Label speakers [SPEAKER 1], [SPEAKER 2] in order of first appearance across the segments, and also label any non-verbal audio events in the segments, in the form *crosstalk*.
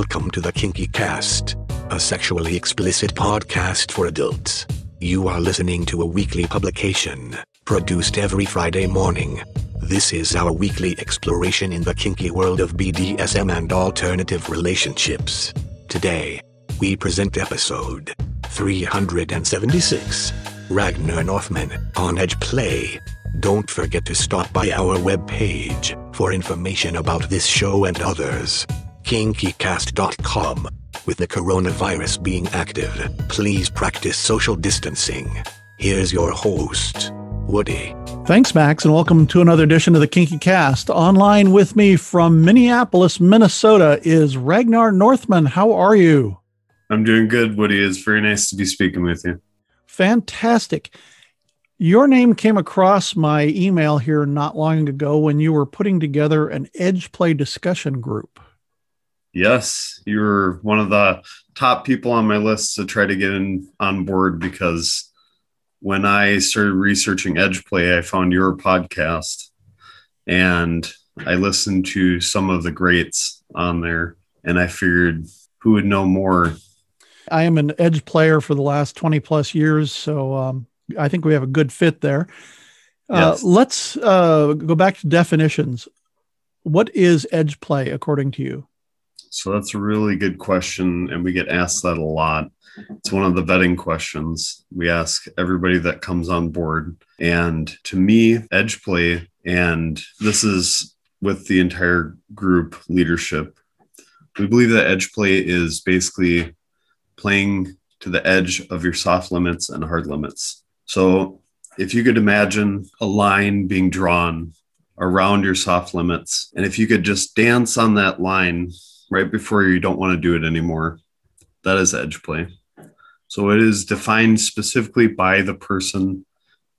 [SPEAKER 1] Welcome to the Kinky Cast, a sexually explicit podcast for adults. You are listening to a weekly publication, produced every Friday morning. This is our weekly exploration in the kinky world of BDSM and alternative relationships. Today, we present episode 376 Ragnar Northman on Edge Play. Don't forget to stop by our webpage for information about this show and others. KinkyCast.com. With the coronavirus being active, please practice social distancing. Here's your host, Woody.
[SPEAKER 2] Thanks, Max, and welcome to another edition of the Kinky Cast. Online with me from Minneapolis, Minnesota is Ragnar Northman. How are you?
[SPEAKER 3] I'm doing good, Woody. It's very nice to be speaking with you.
[SPEAKER 2] Fantastic. Your name came across my email here not long ago when you were putting together an Edge Play discussion group.
[SPEAKER 3] Yes, you're one of the top people on my list to try to get in on board because when I started researching Edge Play, I found your podcast and I listened to some of the greats on there and I figured who would know more.
[SPEAKER 2] I am an Edge player for the last 20 plus years, so um, I think we have a good fit there. Uh,
[SPEAKER 3] Yes.
[SPEAKER 2] Let's uh, go back to definitions. What is Edge Play according to you?
[SPEAKER 3] So that's a really good question. And we get asked that a lot. It's one of the vetting questions we ask everybody that comes on board. And to me, edge play, and this is with the entire group leadership, we believe that edge play is basically playing to the edge of your soft limits and hard limits. So if you could imagine a line being drawn around your soft limits, and if you could just dance on that line right before you don't want to do it anymore. That is edge play. So it is defined specifically by the person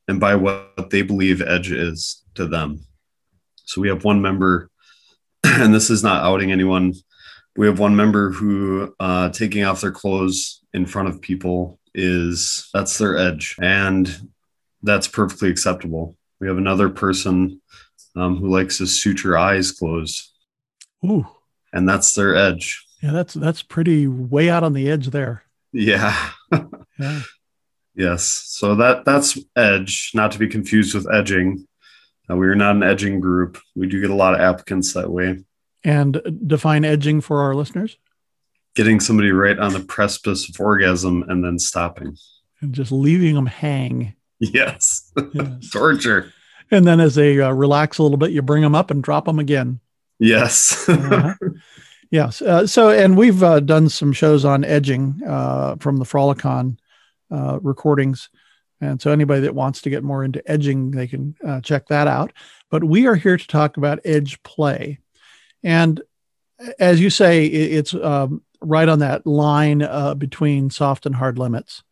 [SPEAKER 3] and by what they believe edge is to them. So we have one member, *clears throat* and this is not outing anyone. We have one member who uh, taking off their clothes in front of people is that's their edge, and that's perfectly acceptable. We have another person um, who likes to suture eyes closed,
[SPEAKER 2] Ooh,
[SPEAKER 3] and that's their edge.
[SPEAKER 2] yeah, that's that's pretty way out on the edge there.
[SPEAKER 3] Yeah.
[SPEAKER 2] Yeah. *laughs*
[SPEAKER 3] yes. So that that's edge, not to be confused with edging. Uh, we are not an edging group. We do get a lot of applicants that way.
[SPEAKER 2] And define edging for our listeners
[SPEAKER 3] Getting somebody right on the precipice of orgasm and then stopping.
[SPEAKER 2] and just leaving them hang.
[SPEAKER 3] Yes. *laughs*
[SPEAKER 2] Yes.
[SPEAKER 3] Torture.
[SPEAKER 2] and then as they uh, relax a little bit, you bring them up and drop them again.
[SPEAKER 3] Yes.
[SPEAKER 2] Uh-huh. *laughs* yes. Uh, so, and we've uh, done some shows on edging uh, from the Frolicon uh, recordings. And so, anybody that wants to get more into edging, they can uh, check that out. But we are here to talk about edge play. And as you say, it's um, right on that line uh, between soft and hard limits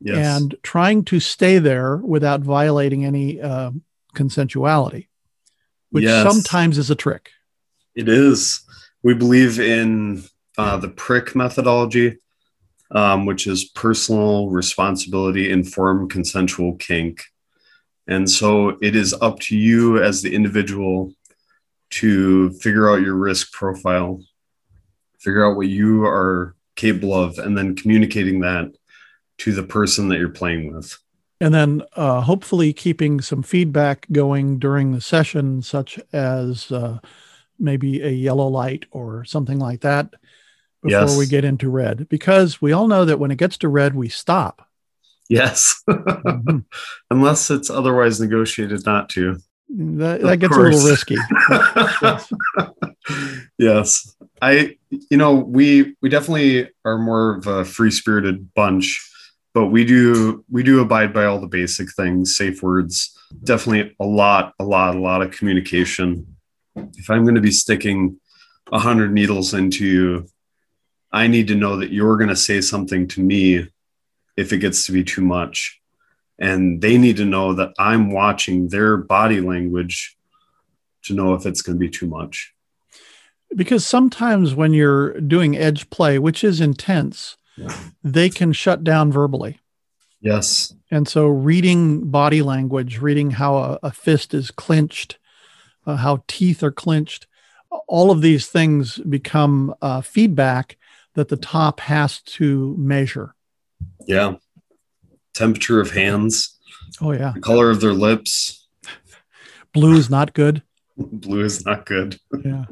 [SPEAKER 3] yes.
[SPEAKER 2] and trying to stay there without violating any uh, consensuality, which
[SPEAKER 3] Yes.
[SPEAKER 2] sometimes is a trick.
[SPEAKER 3] It is. We believe in uh, the prick methodology, um, which is personal responsibility informed consensual kink. And so it is up to you as the individual to figure out your risk profile, figure out what you are capable of, and then communicating that to the person that you're playing with.
[SPEAKER 2] and then uh, hopefully keeping some feedback going during the session, such as uh, maybe a yellow light or something like that before
[SPEAKER 3] Yes.
[SPEAKER 2] we get into red. Because we all know that when it gets to red, we stop.
[SPEAKER 3] Yes.
[SPEAKER 2] Mhm. *laughs*
[SPEAKER 3] Unless it's otherwise negotiated not to.
[SPEAKER 2] that, that gets a little risky. Yes. *laughs*
[SPEAKER 3] yes. I you know, we we definitely are more of a free-spirited bunch, but we do we do abide by all the basic things, safe words. Definitely a lot, a lot, a lot of communication. If I'm going to be sticking a hundred needles into you, I need to know that you're going to say something to me if it gets to be too much. And they need to know that I'm watching their body language to know if it's going to be too much.
[SPEAKER 2] because sometimes when you're doing edge play, which is intense, they can shut down verbally.
[SPEAKER 3] Yes.
[SPEAKER 2] And so, reading body language, reading how a, a fist is clenched, uh, how teeth are clenched, all of these things become uh, feedback that the top has to measure.
[SPEAKER 3] Yeah. Temperature of hands,
[SPEAKER 2] Oh yeah,
[SPEAKER 3] the color of their lips. *laughs*
[SPEAKER 2] blue is not good. *laughs*
[SPEAKER 3] Blue is not good.
[SPEAKER 2] Yeah,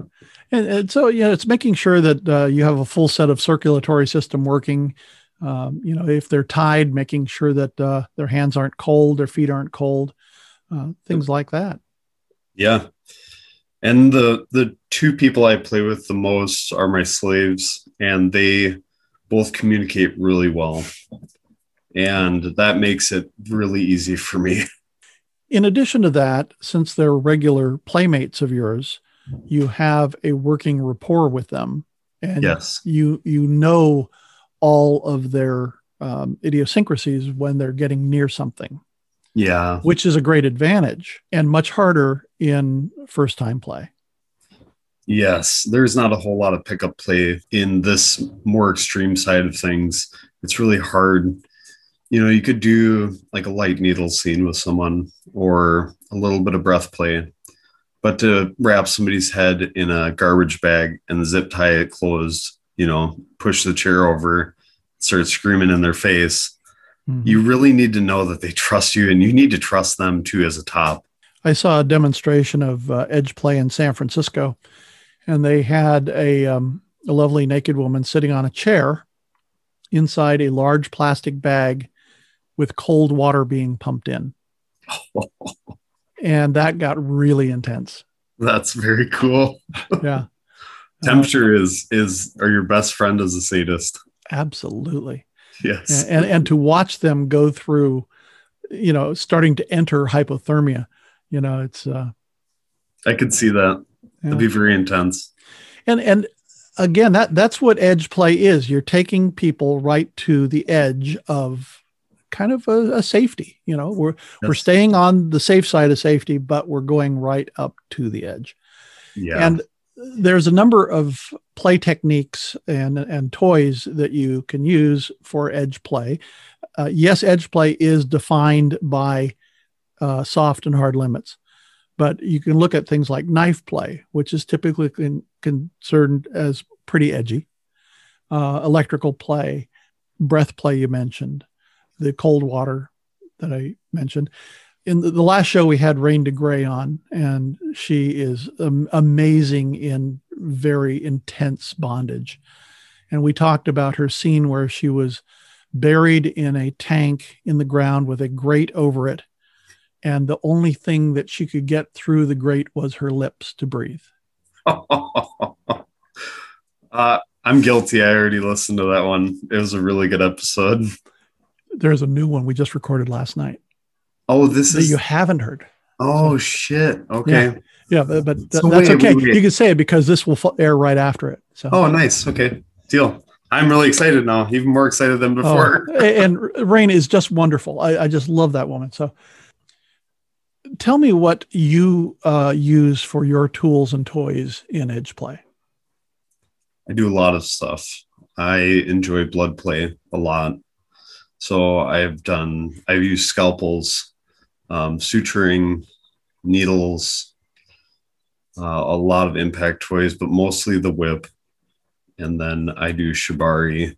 [SPEAKER 2] and, and so yeah, it's making sure that uh, you have a full set of circulatory system working. Um, you know, if they're tied, making sure that uh, their hands aren't cold, their feet aren't cold, uh, things like that.
[SPEAKER 3] Yeah. And the the two people I play with the most are my slaves, and they both communicate really well. And that makes it really easy for me. *laughs*
[SPEAKER 2] In addition to that, since they're regular playmates of yours, you have a working rapport with them, and
[SPEAKER 3] Yes.
[SPEAKER 2] you you know all of their um, idiosyncrasies when they're getting near something,
[SPEAKER 3] Yeah.
[SPEAKER 2] which is a great advantage and much harder in first time play.
[SPEAKER 3] Yes. There's not a whole lot of pickup play in this more extreme side of things. It's really hard. You know, you could do like a light needle scene with someone or a little bit of breath play, but to wrap somebody's head in a garbage bag and zip tie it closed, you know, push the chair over, start screaming in their face, You really need to know that they trust you and you need to trust them too as a top.
[SPEAKER 2] I saw a demonstration of uh, edge play in San Francisco, and they had a, um, a lovely naked woman sitting on a chair inside a large plastic bag with cold water being pumped in. *laughs* And that got really intense.
[SPEAKER 3] That's very cool.
[SPEAKER 2] Yeah. Uh, *laughs*
[SPEAKER 3] Temperature is is are your best friend as a sadist.
[SPEAKER 2] absolutely.
[SPEAKER 3] Yes.
[SPEAKER 2] And, and to watch them go through, you know, starting to enter hypothermia, you know, it's uh
[SPEAKER 3] I could see that.
[SPEAKER 2] yeah.
[SPEAKER 3] It'd be very intense.
[SPEAKER 2] and and again that that's what edge play is you're taking people right to the edge of kind of a, a safety you know we're we're staying on the safe side of safety but we're going right up to the edge
[SPEAKER 3] Yeah.
[SPEAKER 2] and there's a number of play techniques and and toys that you can use for edge play. Uh, yes edge play is defined by uh, soft and hard limits but you can look at things like knife play which is typically con- concerned as pretty edgy. Uh, electrical play breath play you mentioned the cold water that i mentioned in the, the last show we had Rain de Grey on, and she is um, amazing in very intense bondage. And we talked about her scene where she was buried in a tank in the ground with a grate over it, and the only thing that she could get through the grate was her lips to breathe. *laughs*
[SPEAKER 3] uh, I'm guilty. I already listened to that one. It was a really good episode.
[SPEAKER 2] There's a new one we just recorded last night
[SPEAKER 3] Oh, this
[SPEAKER 2] that
[SPEAKER 3] is
[SPEAKER 2] you haven't heard.
[SPEAKER 3] oh shit. Okay.
[SPEAKER 2] Yeah, but, but th-
[SPEAKER 3] So
[SPEAKER 2] that's
[SPEAKER 3] wait,
[SPEAKER 2] okay.
[SPEAKER 3] wait, wait.
[SPEAKER 2] You can say it because this will air right after it. So.
[SPEAKER 3] Oh, nice. Okay. Deal. I'm really excited now. Even more excited than before.
[SPEAKER 2] Oh, *laughs* and Rain is just wonderful. I, I just love that woman. So tell me what you uh, use for your tools and toys in Edge Play.
[SPEAKER 3] I do a lot of stuff. I enjoy blood play a lot. So I've done, I've used scalpels, um, suturing, needles, uh, a lot of impact toys, but mostly the whip. And then I do shibari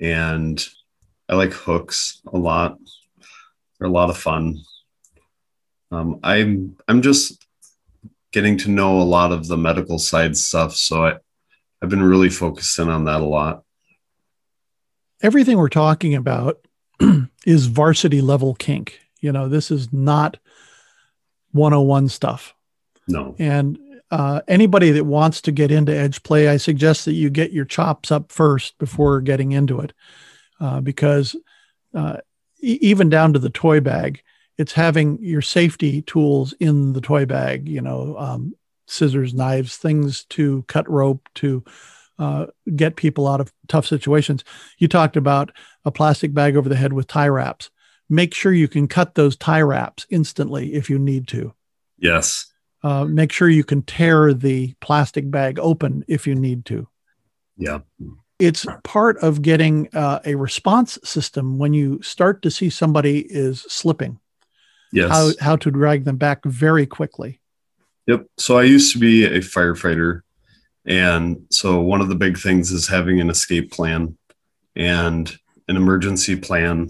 [SPEAKER 3] and I like hooks a lot. They're a lot of fun. Um, I'm I'm just getting to know a lot of the medical side stuff, so I, I've been really focusing on that a lot.
[SPEAKER 2] Everything we're talking about *clears throat* is varsity level kink. You know, this is not 101 stuff.
[SPEAKER 3] No,
[SPEAKER 2] And uh, anybody that wants to get into edge play, I suggest that you get your chops up first before getting into it, uh, because uh, e- even down to the toy bag, it's having your safety tools in the toy bag. You know, um, scissors, knives, things to cut rope to uh, get people out of tough situations. You talked about a plastic bag over the head with tie wraps. Make sure you can cut those tie wraps instantly if you need to.
[SPEAKER 3] yes,
[SPEAKER 2] Uh, make sure you can tear the plastic bag open if you need to.
[SPEAKER 3] yeah,
[SPEAKER 2] It's part of getting uh, a response system when you start to see somebody is slipping,
[SPEAKER 3] yes.
[SPEAKER 2] how, how to drag them back very quickly.
[SPEAKER 3] Yep. So I used to be a firefighter. And so one of the big things is having an escape plan and an emergency plan.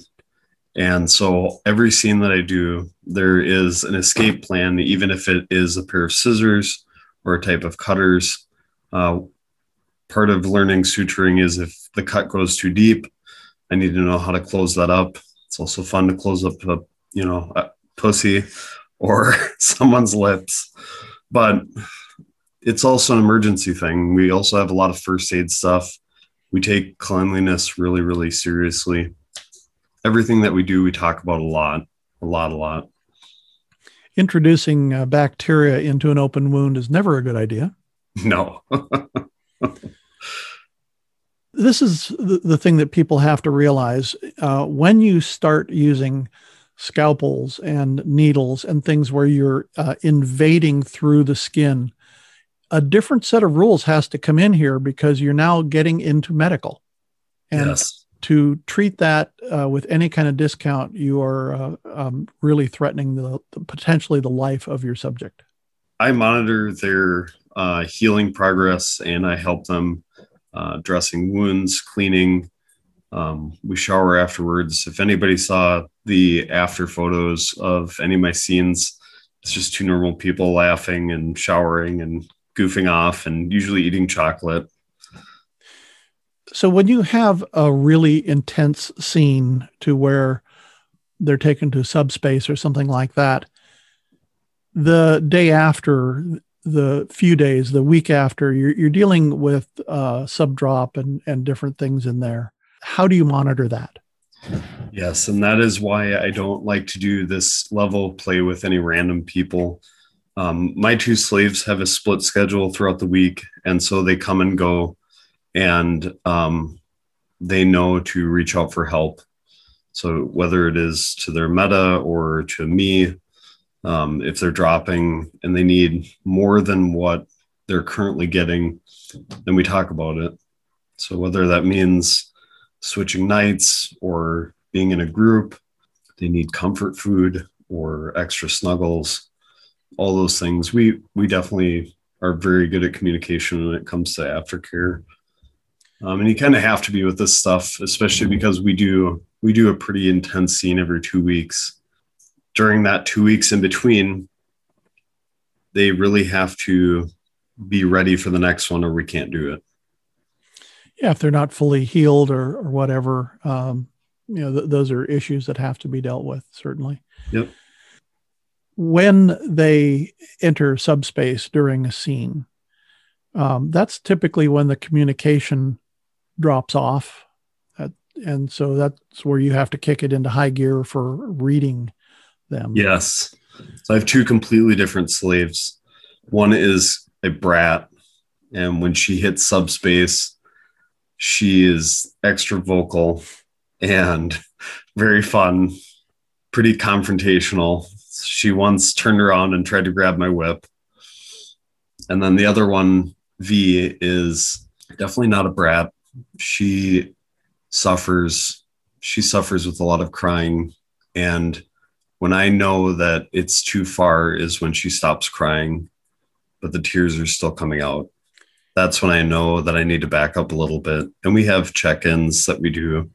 [SPEAKER 3] And so every scene that I do, there is an escape plan, even if it is a pair of scissors or a type of cutters. Uh, part of learning suturing is if the cut goes too deep, I need to know how to close that up. It's also fun to close up a, you know, a pussy *laughs* or *laughs* someone's lips. But it's also an emergency thing. We also have a lot of first aid stuff. We take cleanliness really, really seriously. Everything that we do, we talk about a lot, a lot, a lot.
[SPEAKER 2] Introducing uh, bacteria into an open wound is never a good idea.
[SPEAKER 3] No. *laughs*
[SPEAKER 2] this is the, the thing that people have to realize uh, when you start using scalpels and needles and things where you're uh, invading through the skin a different set of rules has to come in here because you're now getting into medical and yes. To treat that uh, with any kind of discount you are uh, um, really threatening the, the, potentially the life of your subject
[SPEAKER 3] i monitor their uh, healing progress and i help them uh, dressing wounds, cleaning. Um, we shower afterwards. If anybody saw the after photos of any of my scenes, it's just two normal people laughing and showering and goofing off and usually eating chocolate.
[SPEAKER 2] So when you have a really intense scene to where they're taken to subspace or something like that, the day after the few days, the week after, you're, you're dealing with uh, subdrop and, and different things in there. How do you monitor that?
[SPEAKER 3] Yes, and that is why I don't like to do this level play with any random people. Um, my two slaves have a split schedule throughout the week, and so they come and go, and um, they know to reach out for help. So whether it is to their meta or to me, um, if they're dropping and they need more than what they're currently getting, then we talk about it. So whether that means switching nights or being in a group, they need comfort food or extra snuggles, all those things. We we definitely are very good at communication when it comes to aftercare. Um, and you kind of have to be with this stuff, especially because we do we do a pretty intense scene every two weeks during that two weeks in between, they really have to be ready for the next one or we can't do it.
[SPEAKER 2] Yeah, if they're not fully healed or, or whatever, um, you know, th- those are issues that have to be dealt with, certainly.
[SPEAKER 3] Yep.
[SPEAKER 2] When they enter subspace during a scene, um, that's typically when the communication drops off. Uh, and so that's where you have to kick it into high gear for reading them.
[SPEAKER 3] Yes. So I have two completely different slaves. One is a brat, and when she hits subspace, she is extra vocal and *laughs* very fun, pretty confrontational. She once turned around and tried to grab my whip. And then the other one, V, is definitely not a brat. She suffers. She suffers with a lot of crying and when I know that it's too far is when she stops crying, but the tears are still coming out. That's when I know that I need to back up a little bit. And we have check ins that we do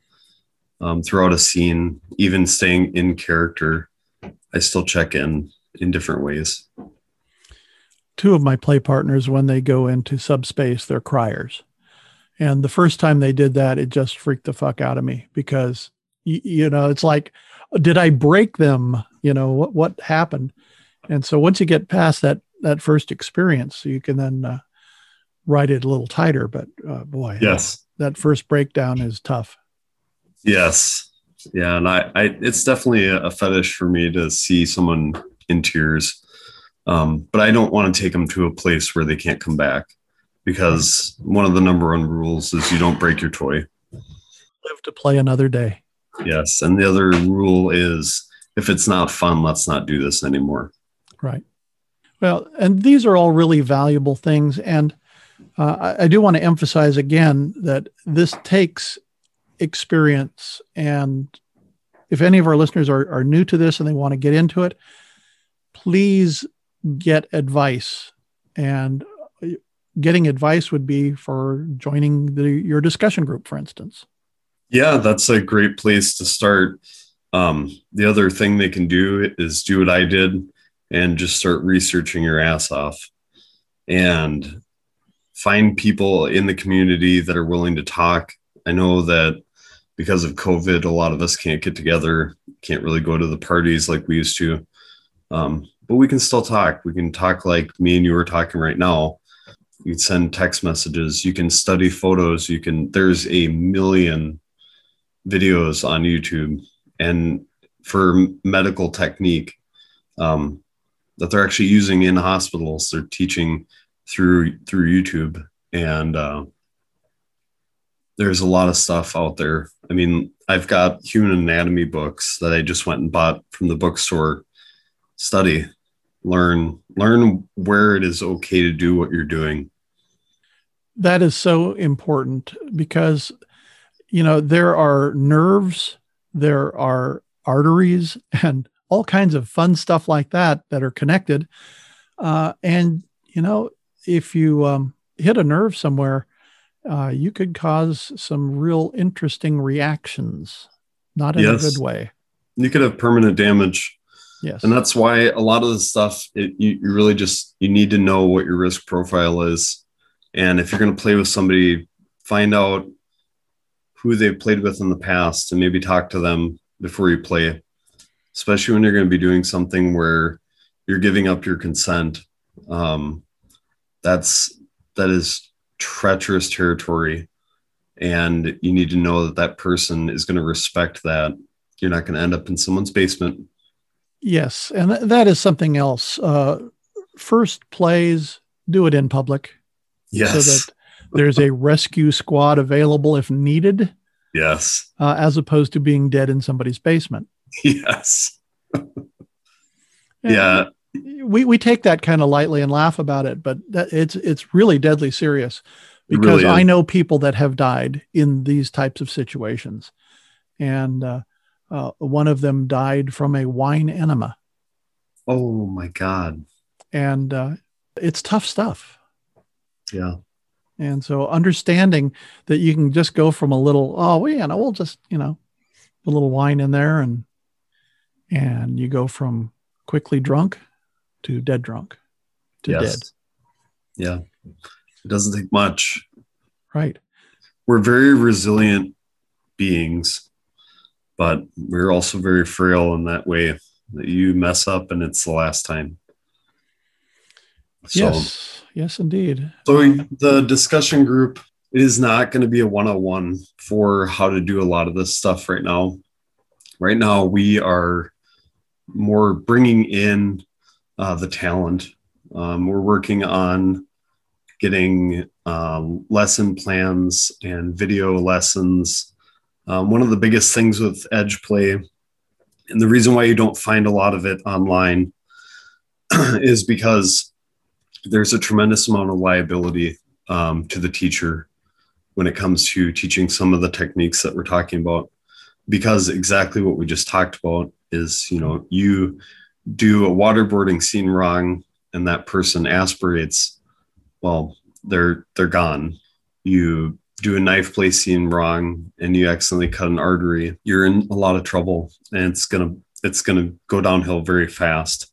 [SPEAKER 3] um, throughout a scene, even staying in character. I still check in in different ways.
[SPEAKER 2] Two of my play partners, when they go into subspace, they're criers. And the first time they did that, it just freaked the fuck out of me because, you, you know, it's like, did I break them? You know, what, what happened? And so once you get past that, that first experience, you can then uh, write it a little tighter. But uh, boy,
[SPEAKER 3] yes,
[SPEAKER 2] that, that, first breakdown is tough.
[SPEAKER 3] Yes. Yeah. And I, I it's definitely a fetish for me to see someone in tears. Um, but I don't want to take them to a place where they can't come back because one of the number one rules is you don't break your toy.
[SPEAKER 2] Live to play another day.
[SPEAKER 3] Yes. And the other rule is if it's not fun, let's not do this anymore.
[SPEAKER 2] Right. Well, and these are all really valuable things. And uh, I, do want to emphasize again that this takes experience. And if any of our listeners are, are new to this and they want to get into it, please get advice and getting advice would be for joining the, your discussion group for instance
[SPEAKER 3] yeah that's a great place to start um, the other thing they can do is do what i did and just start researching your ass off and find people in the community that are willing to talk i know that because of covid a lot of us can't get together can't really go to the parties like we used to um, but we can still talk. We can talk like me and you are talking right now. You can send text messages. You can study photos. You can, there's a million videos on YouTube and for medical technique um, that they're actually using in hospitals. They're teaching through, through YouTube. And uh, there's a lot of stuff out there. I mean, I've got human anatomy books that I just went and bought from the bookstore study learn learn where it is okay to do what you're doing
[SPEAKER 2] that is so important because you know there are nerves there are arteries *laughs* and all kinds of fun stuff like that that are connected uh, and you know if you um, hit a nerve somewhere uh, you could cause some real interesting reactions not in yes. a good way
[SPEAKER 3] you could have permanent damage
[SPEAKER 2] Yes.
[SPEAKER 3] And that's why a lot of the stuff, it, you, you really just, you need to know what your risk profile is. And if you're going to play with somebody, find out who they've played with in the past and maybe talk to them before you play, especially when you're going to be doing something where you're giving up your consent. Um, that's, that is treacherous territory. And you need to know that that person is going to respect that. You're not going to end up in someone's basement
[SPEAKER 2] Yes, and th- that is something else. Uh, first plays, do it in public.
[SPEAKER 3] Yes.
[SPEAKER 2] So that there's a rescue squad available if needed.
[SPEAKER 3] Yes.
[SPEAKER 2] Uh, as opposed to being dead in somebody's basement.
[SPEAKER 3] Yes. yeah.
[SPEAKER 2] We, we take that kind of lightly and laugh about it, but that, it's it's really deadly serious because really I know people that have died in these types of situations, and uh, uh, one of them died from a wine enema.
[SPEAKER 3] Oh my God.
[SPEAKER 2] And uh, it's tough stuff.
[SPEAKER 3] Yeah.
[SPEAKER 2] And so understanding that you can just go from a little, oh, well, yeah, no, we'll just, you know, a little wine in there and, and you go from quickly drunk to dead drunk to yes. dead.
[SPEAKER 3] Yeah. It doesn't take much.
[SPEAKER 2] Right.
[SPEAKER 3] We're very resilient beings but we're also very frail in that way that you mess up and it's the last time.
[SPEAKER 2] So, yes, yes, indeed.
[SPEAKER 3] So the discussion group is not going to be a one-on-one for how to do a lot of this stuff right now. Right now, we are more bringing in uh, the talent. Um, we're working on getting um, lesson plans and video lessons um, one of the biggest things with edge play, and the reason why you don't find a lot of it online, *clears throat* is because there's a tremendous amount of liability um, to the teacher when it comes to teaching some of the techniques that we're talking about. Because exactly what we just talked about is, you know, you do a waterboarding scene wrong and that person aspirates, well, they're they're gone. You do a knife play scene wrong and you accidentally cut an artery, you're in a lot of trouble and it's gonna it's gonna go downhill very fast.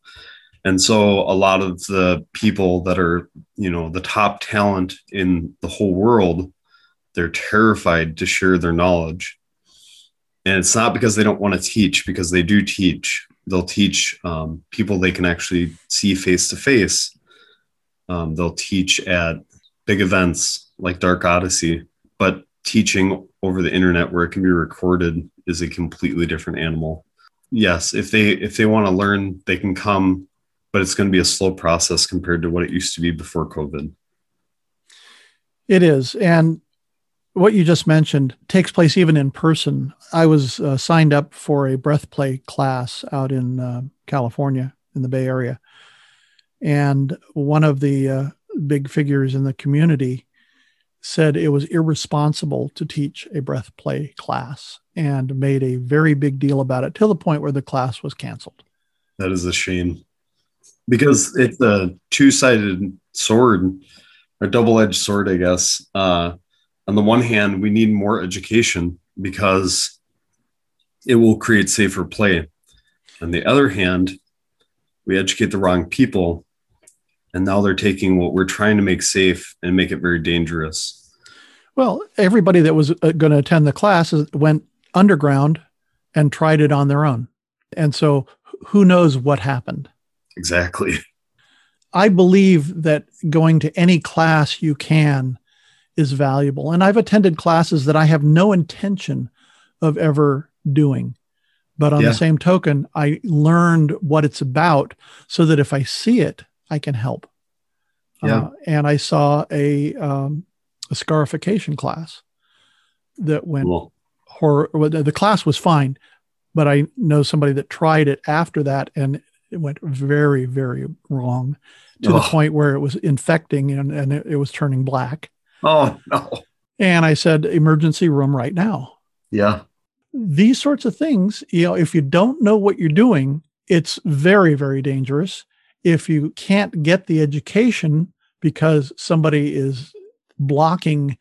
[SPEAKER 3] And so a lot of the people that are, you know, the top talent in the whole world, they're terrified to share their knowledge. And it's not because they don't want to teach, because they do teach. They'll teach um, people they can actually see face to face. They'll teach at big events like Dark Odyssey but teaching over the internet where it can be recorded is a completely different animal yes if they if they want to learn they can come but it's going to be a slow process compared to what it used to be before covid
[SPEAKER 2] it is and what you just mentioned takes place even in person i was uh, signed up for a breath play class out in uh, california in the bay area and one of the uh, big figures in the community said it was irresponsible to teach a breath play class and made a very big deal about it to the point where the class was canceled.
[SPEAKER 3] That is a shame. Because it's a two-sided sword, a double-edged sword, I guess. Uh, on the one hand, we need more education because it will create safer play. On the other hand, we educate the wrong people, and now they're taking what we're trying to make safe and make it very dangerous.
[SPEAKER 2] Well, everybody that was uh, going to attend the class went underground and tried it on their own. And so who knows what happened?
[SPEAKER 3] Exactly.
[SPEAKER 2] I believe that going to any class you can is valuable. And I've attended classes that I have no intention of ever doing. But on yeah. the same token, I learned what it's about so that if I see it, I can help. Yeah. Uh, and I saw a, um, a scarification class that went cool. horror. Well, the class was fine, but I know somebody that tried it after that and it went very, very wrong to oh. the point where it was infecting and, and it, it was turning black.
[SPEAKER 3] Oh, no.
[SPEAKER 2] And I said, emergency room right now.
[SPEAKER 3] Yeah.
[SPEAKER 2] These sorts of things, you know, if you don't know what you're doing, it's very, very dangerous. If you can't get the education because somebody is blocking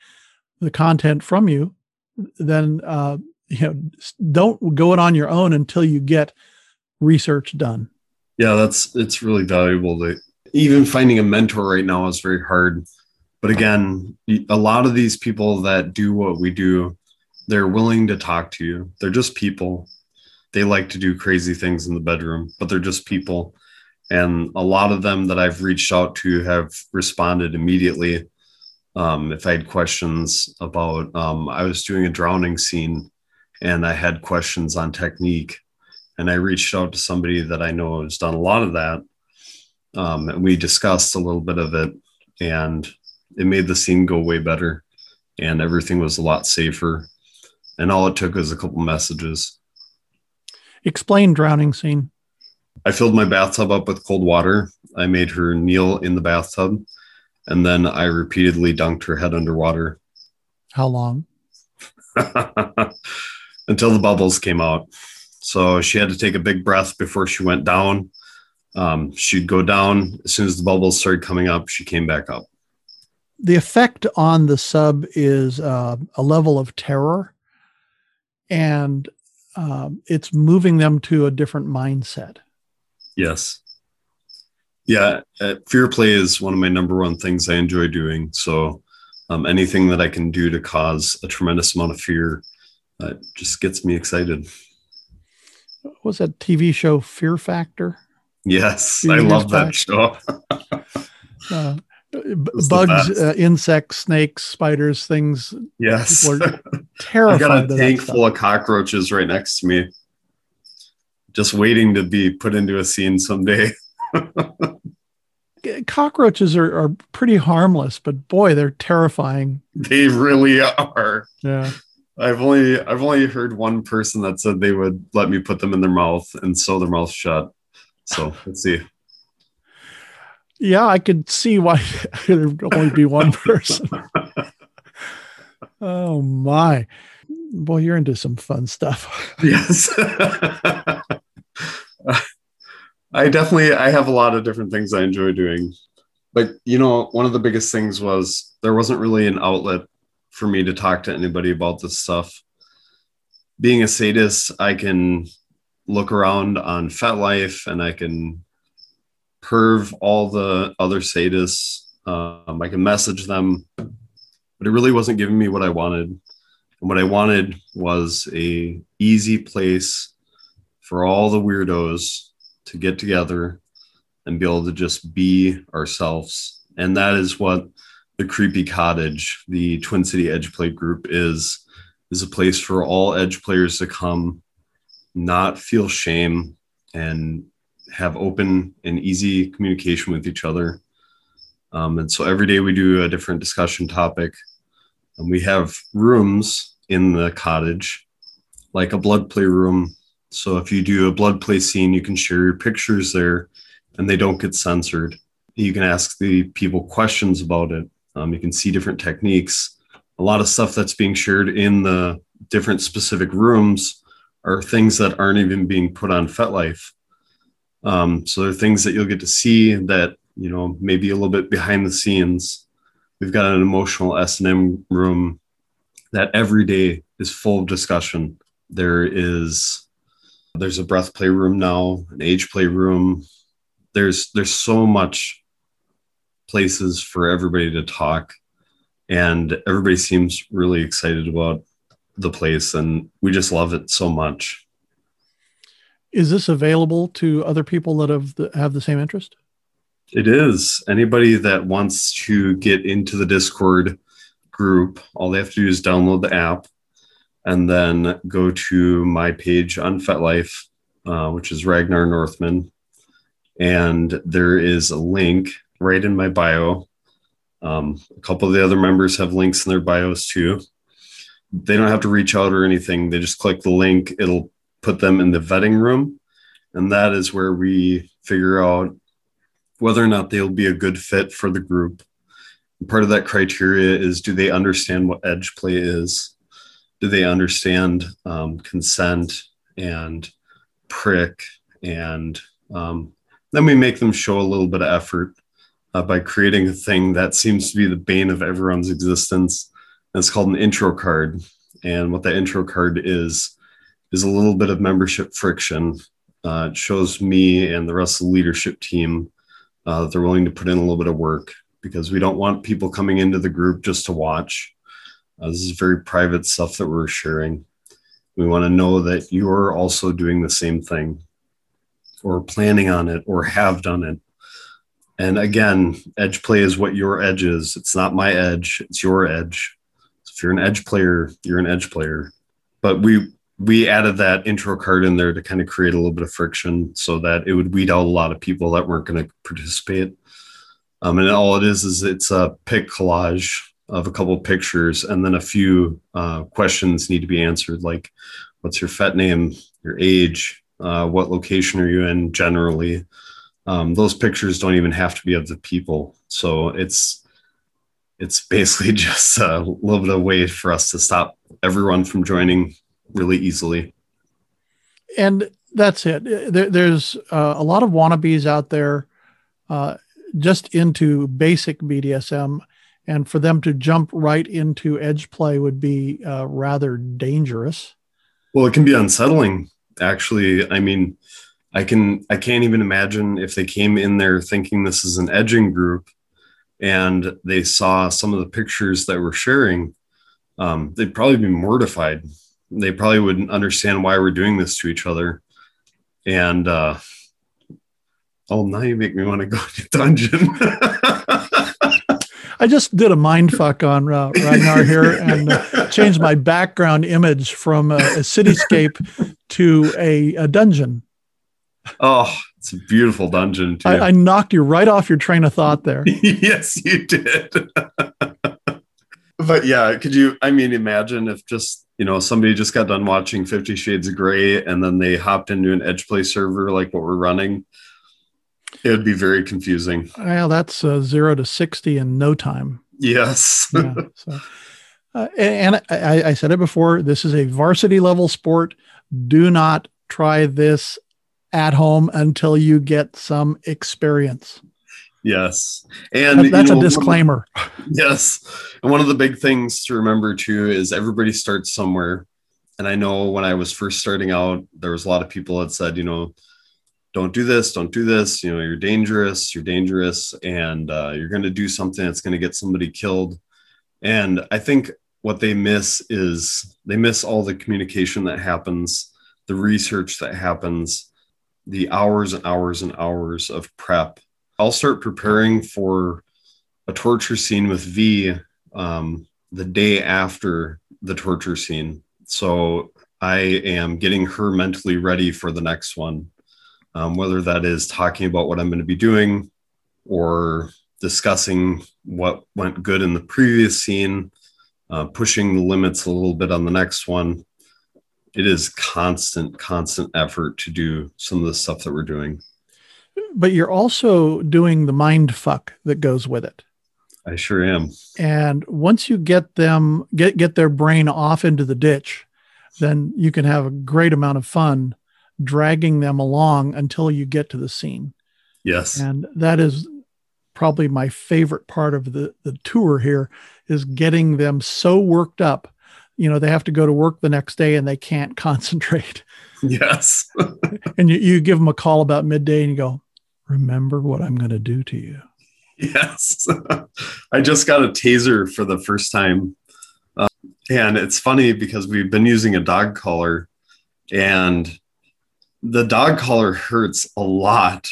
[SPEAKER 2] the content from you, then uh, you know don't go it on your own until you get research done.
[SPEAKER 3] Yeah, that's it's really valuable. To, even finding a mentor right now is very hard but again, a lot of these people that do what we do, they're willing to talk to you. They're just people. They like to do crazy things in the bedroom, but they're just people. And a lot of them that I've reached out to have responded immediately. Um, if I had questions about, um, I was doing a drowning scene and I had questions on technique, and I reached out to somebody that I know has done a lot of that. Um, and we discussed a little bit of it. And it made the scene go way better and everything was a lot safer. And all it took was a couple messages.
[SPEAKER 2] Explain drowning scene.
[SPEAKER 3] I filled my bathtub up with cold water. I made her kneel in the bathtub and then I repeatedly dunked her head underwater.
[SPEAKER 2] How long? *laughs*
[SPEAKER 3] Until the bubbles came out. So she had to take a big breath before she went down. Um, she'd go down. As soon as the bubbles started coming up, she came back up.
[SPEAKER 2] The effect on the sub is uh, a level of terror and um, it's moving them to a different mindset.
[SPEAKER 3] Yes. Yeah uh, fear play is one of my number one things i enjoy doing. So um, anything that i can do to cause a tremendous amount of fear uh, just gets me
[SPEAKER 2] What was that tv show fear factor
[SPEAKER 3] yes i love that show *laughs*
[SPEAKER 2] uh, bugs, uh, insects, snakes, spiders, things.
[SPEAKER 3] Yes.
[SPEAKER 2] terrified. *laughs*
[SPEAKER 3] I got a tank full of cockroaches right next to me, just waiting to be put into a scene someday. *laughs*
[SPEAKER 2] cockroaches are, are pretty harmless, but boy, they're terrifying.
[SPEAKER 3] They really are.
[SPEAKER 2] Yeah.
[SPEAKER 3] I've only I've only heard one person that said they would let me put them in their mouth and sew their mouth shut. So let's see.
[SPEAKER 2] Yeah, I could see why *laughs* there'd only be one person. oh my. Boy, you're into some fun stuff. *laughs*
[SPEAKER 3] yes. I definitely I have a lot of different things I enjoy doing. But you know, one of the biggest things was there wasn't really an outlet for me to talk to anybody about this stuff. Being a sadist, I can look around on FetLife and I can perv all the other sadists. Um, I can message them, but it really wasn't giving me what I wanted. And what I wanted was a easy place for all the weirdos to get together and be able to just be ourselves. And that is what the Creepy Cottage, the Twin City Edge Play group is is a place for all edge players to come, not feel shame and have open and easy communication with each other. Um, and so every day we do a different discussion topic. And we have rooms in the cottage, like a blood play room. So if you do a blood play scene, you can share your pictures there and they don't get censored. You can ask the people questions about it. Um, you can see different techniques. A lot of stuff that's being shared in the different specific rooms are things that aren't even being put on FetLife. Um, so there are things that you'll get to see that you know maybe a little bit behind the scenes. We've got an emotional S and M room that every day is full of discussion. There is there's a breath play room now, an age play room. There's there's so much places for everybody to talk. And everybody seems really excited about the place and we just love it so much.
[SPEAKER 2] Is this available to other people that have the, have the same interest?
[SPEAKER 3] It is. Anybody that wants to get into the discord group all they have to do is download the app and then go to my page on FetLife, uh, which is Ragnar Northman. And there is a link right in my bio. Um, a couple of the other members have links in their bios too. They don't have to reach out or anything. They just click the link, it'll put them in the vetting room. And that is where we figure out whether or not they'll be a good fit for the group. And part of that criteria is do they understand what edge play is? Do they understand um, consent and prick? And um, then we make them show a little bit of effort uh, by creating a thing that seems to be the bane of everyone's existence. And it's called an intro card. And what that intro card is, is a little bit of membership friction. Uh, it shows me and the rest of the leadership team uh, that they're willing to put in a little bit of work because we don't want people coming into the group just to watch. Uh, this is very private stuff that we're sharing. We want to know that you're also doing the same thing or planning on it or have done it and again, edge play is what your edge is. It's not my edge, it's your edge. So if you're an edge player, you're an edge player. But we we added that intro card in there to kind of create a little bit of friction so that it would weed out a lot of people that weren't going to participate. Um, and all it is is it's a pic collage of a couple of pictures, and then a few uh, questions need to be answered, like what's your fet name, your age, uh, what location are you in generally, um, those pictures don't even have to be of the people. So it's it's basically *laughs* just a little bit of way for us to stop everyone from joining really easily.
[SPEAKER 2] And that's it. There, there's uh, a lot of wannabes out there uh, just into basic bdsm and for them to jump right into edge play would be uh, rather dangerous.
[SPEAKER 3] Well it can be unsettling actually. I mean I can I can't even imagine if they came in there thinking this is an edging group and they saw some of the pictures that we're sharing, um, they'd probably be mortified. They probably wouldn't understand why we're doing this to each other. And uh, oh, now you make me want to go *laughs* to a dungeon. *laughs*
[SPEAKER 2] I just did a mind fuck on uh, Ragnar here and uh, changed my background image from a, a cityscape to a, a dungeon.
[SPEAKER 3] Oh, it's a beautiful dungeon too.
[SPEAKER 2] I, I knocked you right off your train of thought there. *laughs*
[SPEAKER 3] yes, you did. *laughs* but yeah, could you? I mean, imagine if just you know somebody just got done watching Fifty Shades of Grey and then they hopped into an Edge Play server like what we're running. It would be very confusing.
[SPEAKER 2] Well, that's uh, zero to sixty in no time.
[SPEAKER 3] Yes. *laughs* yeah,
[SPEAKER 2] so. Uh, and I, I, said it before. This is a varsity level sport. Do not try this at home until you get some experience.
[SPEAKER 3] Yes. And
[SPEAKER 2] that's you know, a disclaimer.
[SPEAKER 3] yes. And one of the big things to remember too is everybody starts somewhere. And I know when I was first starting out, there was a lot of people that said, you know, don't do this, don't do this. You know, you're dangerous, you're dangerous, and uh, you're going to do something that's going to get somebody killed. And I think what they miss is they miss all the communication that happens, the research that happens, the hours and hours and hours of prep. I'll start preparing for a torture scene with V um, the day after the torture scene. So I am getting her mentally ready for the next one, um, whether that is talking about what I'm going to be doing or discussing what went good in the previous scene, uh, pushing the limits a little bit on the next one it is constant, constant effort to do some of the stuff that we're doing.
[SPEAKER 2] But you're also doing the mind fuck that goes with it.
[SPEAKER 3] I sure am.
[SPEAKER 2] And once you get them get get their brain off into the ditch, then you can have a great amount of fun dragging them along until you get to the scene.
[SPEAKER 3] Yes.
[SPEAKER 2] And that is probably my favorite part of the, the tour here is getting them so worked up. You know, they have to go to work the next day and they can't *laughs* concentrate.
[SPEAKER 3] Yes. *laughs*
[SPEAKER 2] and you, you give them a call about midday and you go, remember what I'm going to do to you.
[SPEAKER 3] Yes. *laughs* I just got a taser for the first time. Uh, and it's funny because we've been using a dog collar and the dog collar hurts a lot.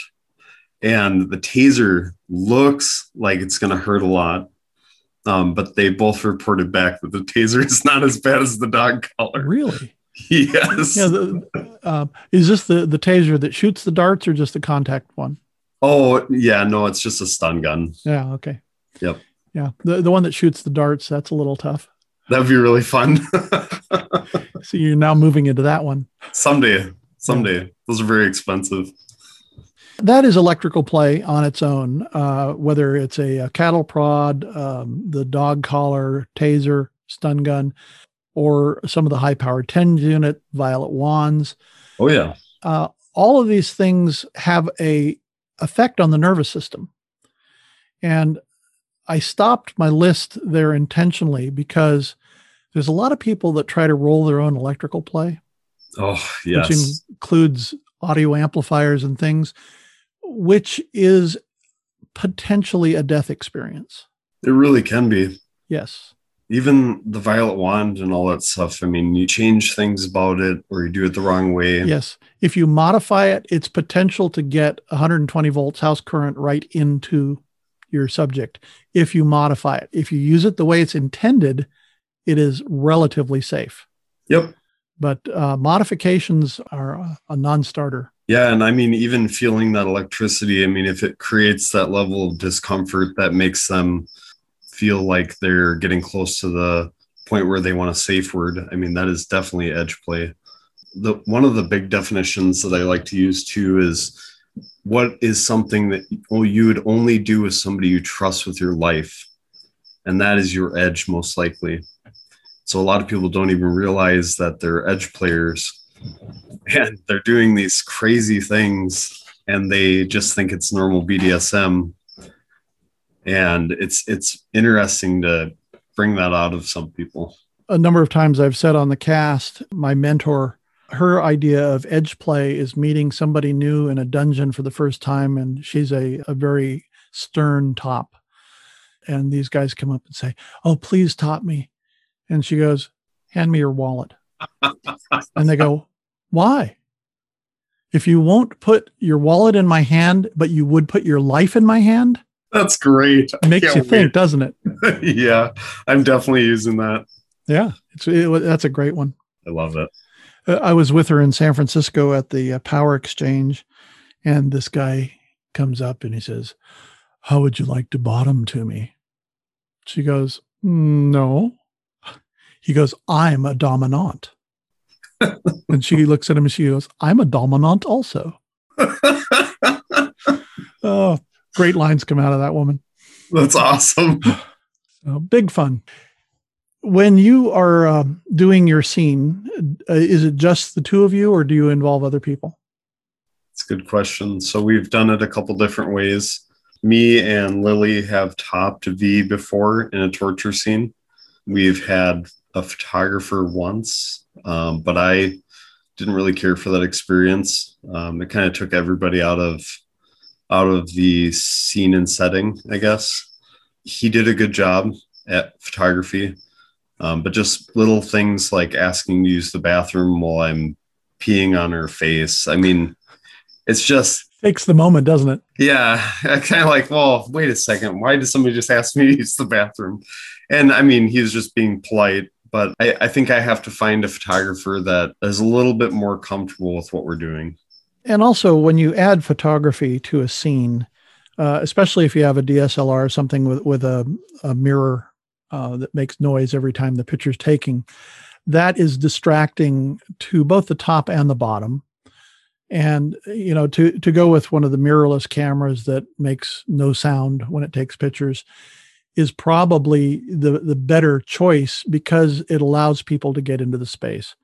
[SPEAKER 3] And the taser looks like it's going to hurt a lot. Um, but they both reported back that the taser is not as bad as the dog collar.
[SPEAKER 2] Really? *laughs*
[SPEAKER 3] Yes.
[SPEAKER 2] Yeah. The, uh, is this the, the taser that shoots the darts or just the contact one?
[SPEAKER 3] Oh, yeah. No, it's just a stun gun.
[SPEAKER 2] Yeah. Okay.
[SPEAKER 3] Yep.
[SPEAKER 2] Yeah. The, the one that shoots the darts, that's a little tough.
[SPEAKER 3] That'd be really fun. *laughs*
[SPEAKER 2] so you're now moving into that one.
[SPEAKER 3] Someday. Someday. Those are very expensive.
[SPEAKER 2] That is electrical play on its own, uh, whether it's a, a cattle prod, um, the dog collar, taser, stun gun, or some of the high power TENS unit violet wands.
[SPEAKER 3] Oh, yeah.
[SPEAKER 2] Uh, all of these things have a effect on the nervous system. And I stopped my list there intentionally because there's a lot of people that try to roll their own electrical play.
[SPEAKER 3] Oh, yes.
[SPEAKER 2] Which includes audio amplifiers and things which is potentially a death experience.
[SPEAKER 3] It really can be.
[SPEAKER 2] Yes.
[SPEAKER 3] Even the violet wand and all that stuff. I mean, you change things about it or you do it the wrong way.
[SPEAKER 2] Yes. If you modify it, it's potential to get 120 volts house current right into your subject if you modify it. If you use it the way it's intended, it is relatively safe.
[SPEAKER 3] Yep.
[SPEAKER 2] But uh, modifications are a, a non starter.
[SPEAKER 3] Yeah, and I mean, even feeling that electricity, I mean, if it creates that level of discomfort that makes them feel like they're getting close to the point where they want a safe word, I mean, that is definitely edge play. The one of the big definitions that I like to use too is what is something that well, you would only do with somebody you trust with your life, and that is your edge most likely. So a lot of people don't even realize that they're edge players and they're doing these crazy things and they just think it's normal BDSM. And it's it's interesting to bring that out of some people.
[SPEAKER 2] A number of times I've said on the cast, my mentor, her idea of edge play is meeting somebody new in a dungeon for the first time, and she's a, a very stern top. And these guys come up and say, Oh, please top me. And she goes, Hand me your wallet. and they go, why? If you won't put your wallet in my hand, but you would put your life in my hand,
[SPEAKER 3] that's great.
[SPEAKER 2] Makes you think, doesn't it? *laughs*
[SPEAKER 3] yeah, I'm definitely using that.
[SPEAKER 2] Yeah, it's it, that's a great one.
[SPEAKER 3] I love it.
[SPEAKER 2] Uh, I was with her in San Francisco at the uh, Power Exchange, and this guy comes up and he says, "How would you like to bottom to me?" She goes, "No." He goes, "I'm a dominant." And she looks at him and she goes, I'm a dominant also. *laughs* oh, great lines come out of that woman.
[SPEAKER 3] That's awesome. *sighs*
[SPEAKER 2] So, big fun. When you are uh, doing your scene, uh, is it just the two of you or do you involve other people?
[SPEAKER 3] It's a good question. So we've done it a couple different ways. Me and Lily have topped V before in a torture scene. We've had a photographer once um, but I didn't really care for that experience. Um, it kind of took everybody out of out of the scene and setting, I guess. He did a good job at photography, um, but just little things like asking to use the bathroom while I'm peeing on her face. I mean, it's just
[SPEAKER 2] takes the moment, doesn't it?
[SPEAKER 3] Yeah, *laughs* I kind of like, well, wait a second. Why did somebody just ask me to use the bathroom? And I mean, he's just being polite but I, I think I have to find a photographer that is a little bit more comfortable with what we're doing.
[SPEAKER 2] And also, when you add photography to a scene, uh, especially if you have a DSLR or something with, with a, a mirror uh, that makes noise every time the picture's taking, that is distracting to both the top and the bottom. And you know, to to go with one of the mirrorless cameras that makes no sound when it takes pictures, is probably the, the better choice because it allows people to get into the space.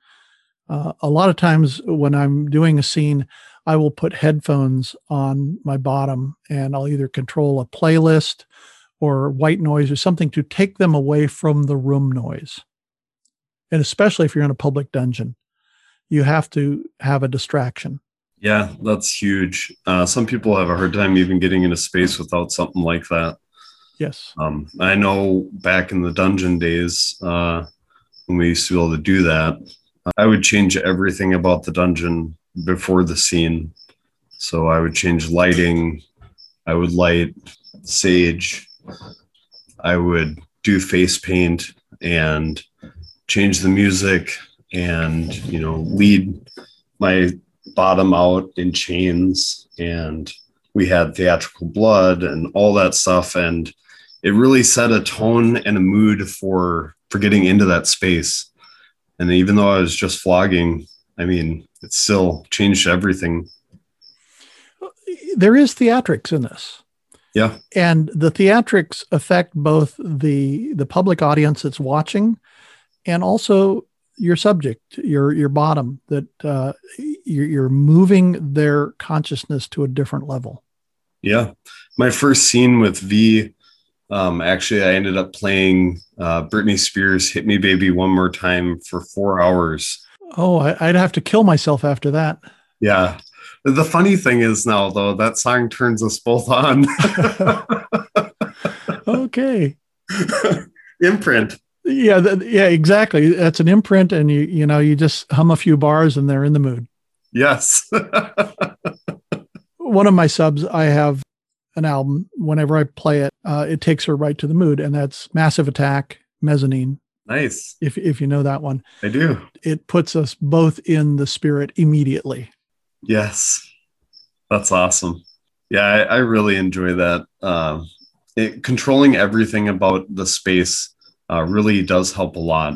[SPEAKER 2] Uh, a lot of times when I'm doing a scene, I will put headphones on my bottom and I'll either control a playlist or white noise or something to take them away from the room noise. And especially if you're in a public dungeon, you have to have a distraction.
[SPEAKER 3] Yeah, that's huge. Uh, some people have a hard time even getting into space without something like that.
[SPEAKER 2] Yes.
[SPEAKER 3] Um, I know back in the dungeon days, uh, when we used to be able to do that, I would change everything about the dungeon before the scene. So I would change lighting, I would light sage, I would do face paint and change the music and, you know, lead my bottom out in chains and we had theatrical blood and all that stuff and it really set a tone and a mood for for getting into that space. And even though i was just flogging i mean it still changed everything.
[SPEAKER 2] There is theatrics in this.
[SPEAKER 3] Yeah.
[SPEAKER 2] And the theatrics affect both the the public audience that's watching and also your subject your your bottom that uh, you're, you're moving their consciousness to a different level.
[SPEAKER 3] Yeah. My first scene with v um, actually i ended up playing uh, britney spears hit me baby one more time for four hours.
[SPEAKER 2] Oh i'd have to kill myself after that.
[SPEAKER 3] Yeah. The funny thing is now though that song turns us both on. *laughs*
[SPEAKER 2] Okay.
[SPEAKER 3] Imprint.
[SPEAKER 2] Yeah th- yeah exactly. That's an imprint and you you know you just hum a few bars and they're in the mood.
[SPEAKER 3] Yes. *laughs*
[SPEAKER 2] One of my subs i have an album whenever i play it uh, it takes her right to the mood and that's massive attack mezzanine.
[SPEAKER 3] Nice.
[SPEAKER 2] If if you know that one.
[SPEAKER 3] I do.
[SPEAKER 2] It puts us both in the spirit immediately.
[SPEAKER 3] Yes. That's awesome. Yeah i, I really enjoy that. Uh, it, controlling everything about the space uh, really does help a lot.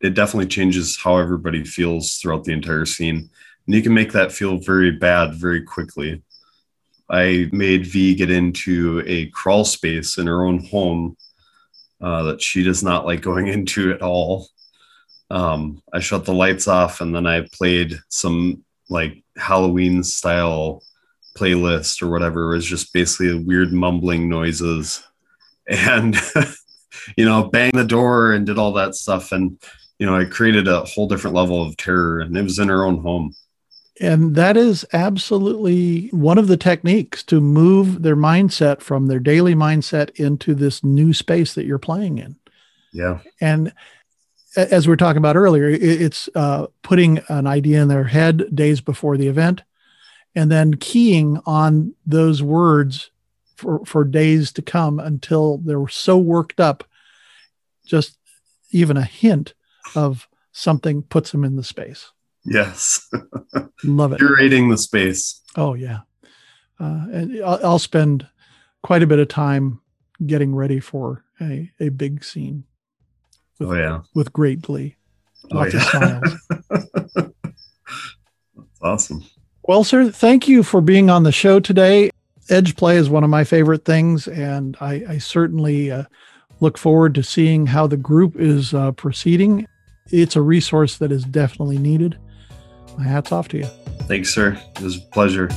[SPEAKER 3] It definitely changes how everybody feels throughout the entire scene. And you can make that feel very bad very quickly. I made V get into a crawl space in her own home uh, that she does not like going *laughs* into at all. Um, I shut the lights off and then I played some like Halloween style playlist or whatever. It was just basically weird mumbling noises. *laughs* And you know, banged the door and did all that stuff. And, you know, I created a whole different level of terror and it was in her own home.
[SPEAKER 2] And that is absolutely one of the techniques to move their mindset from their daily mindset into this new space that you're playing in.
[SPEAKER 3] Yeah.
[SPEAKER 2] And as we are talking about earlier, it's uh, putting an idea in their head days before the event and then keying on those words for, for days to come until they're so worked up just even a hint of something puts them in the space.
[SPEAKER 3] Yes. *laughs*
[SPEAKER 2] Love it.
[SPEAKER 3] Curating the space.
[SPEAKER 2] Oh, yeah. Uh, and I'll, I'll, spend quite a bit of time getting ready for a, a big scene.
[SPEAKER 3] With, oh, yeah.
[SPEAKER 2] With great glee.
[SPEAKER 3] Oh,
[SPEAKER 2] Lots oh, yeah. of
[SPEAKER 3] smiles. *laughs* That's awesome.
[SPEAKER 2] Well, sir, thank you for being on the show today. Edge play is one of my favorite things, and I, I certainly uh, look forward to seeing how the group is uh, proceeding. It's a resource that is definitely needed. My hat's off to you.
[SPEAKER 3] Thanks, sir. It was a pleasure.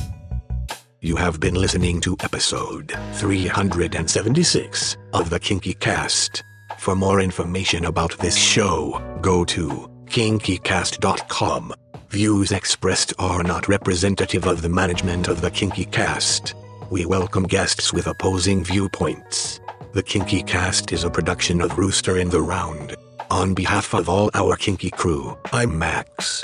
[SPEAKER 1] You have been listening to episode 376 of the Kinky Cast. For more information about this show, go to kinkycast.com. Views expressed are not representative of the management of the Kinky Cast. We welcome guests with opposing viewpoints. The Kinky Cast is a production of Rooster in the Round. On behalf of all our Kinky crew, I'm Max.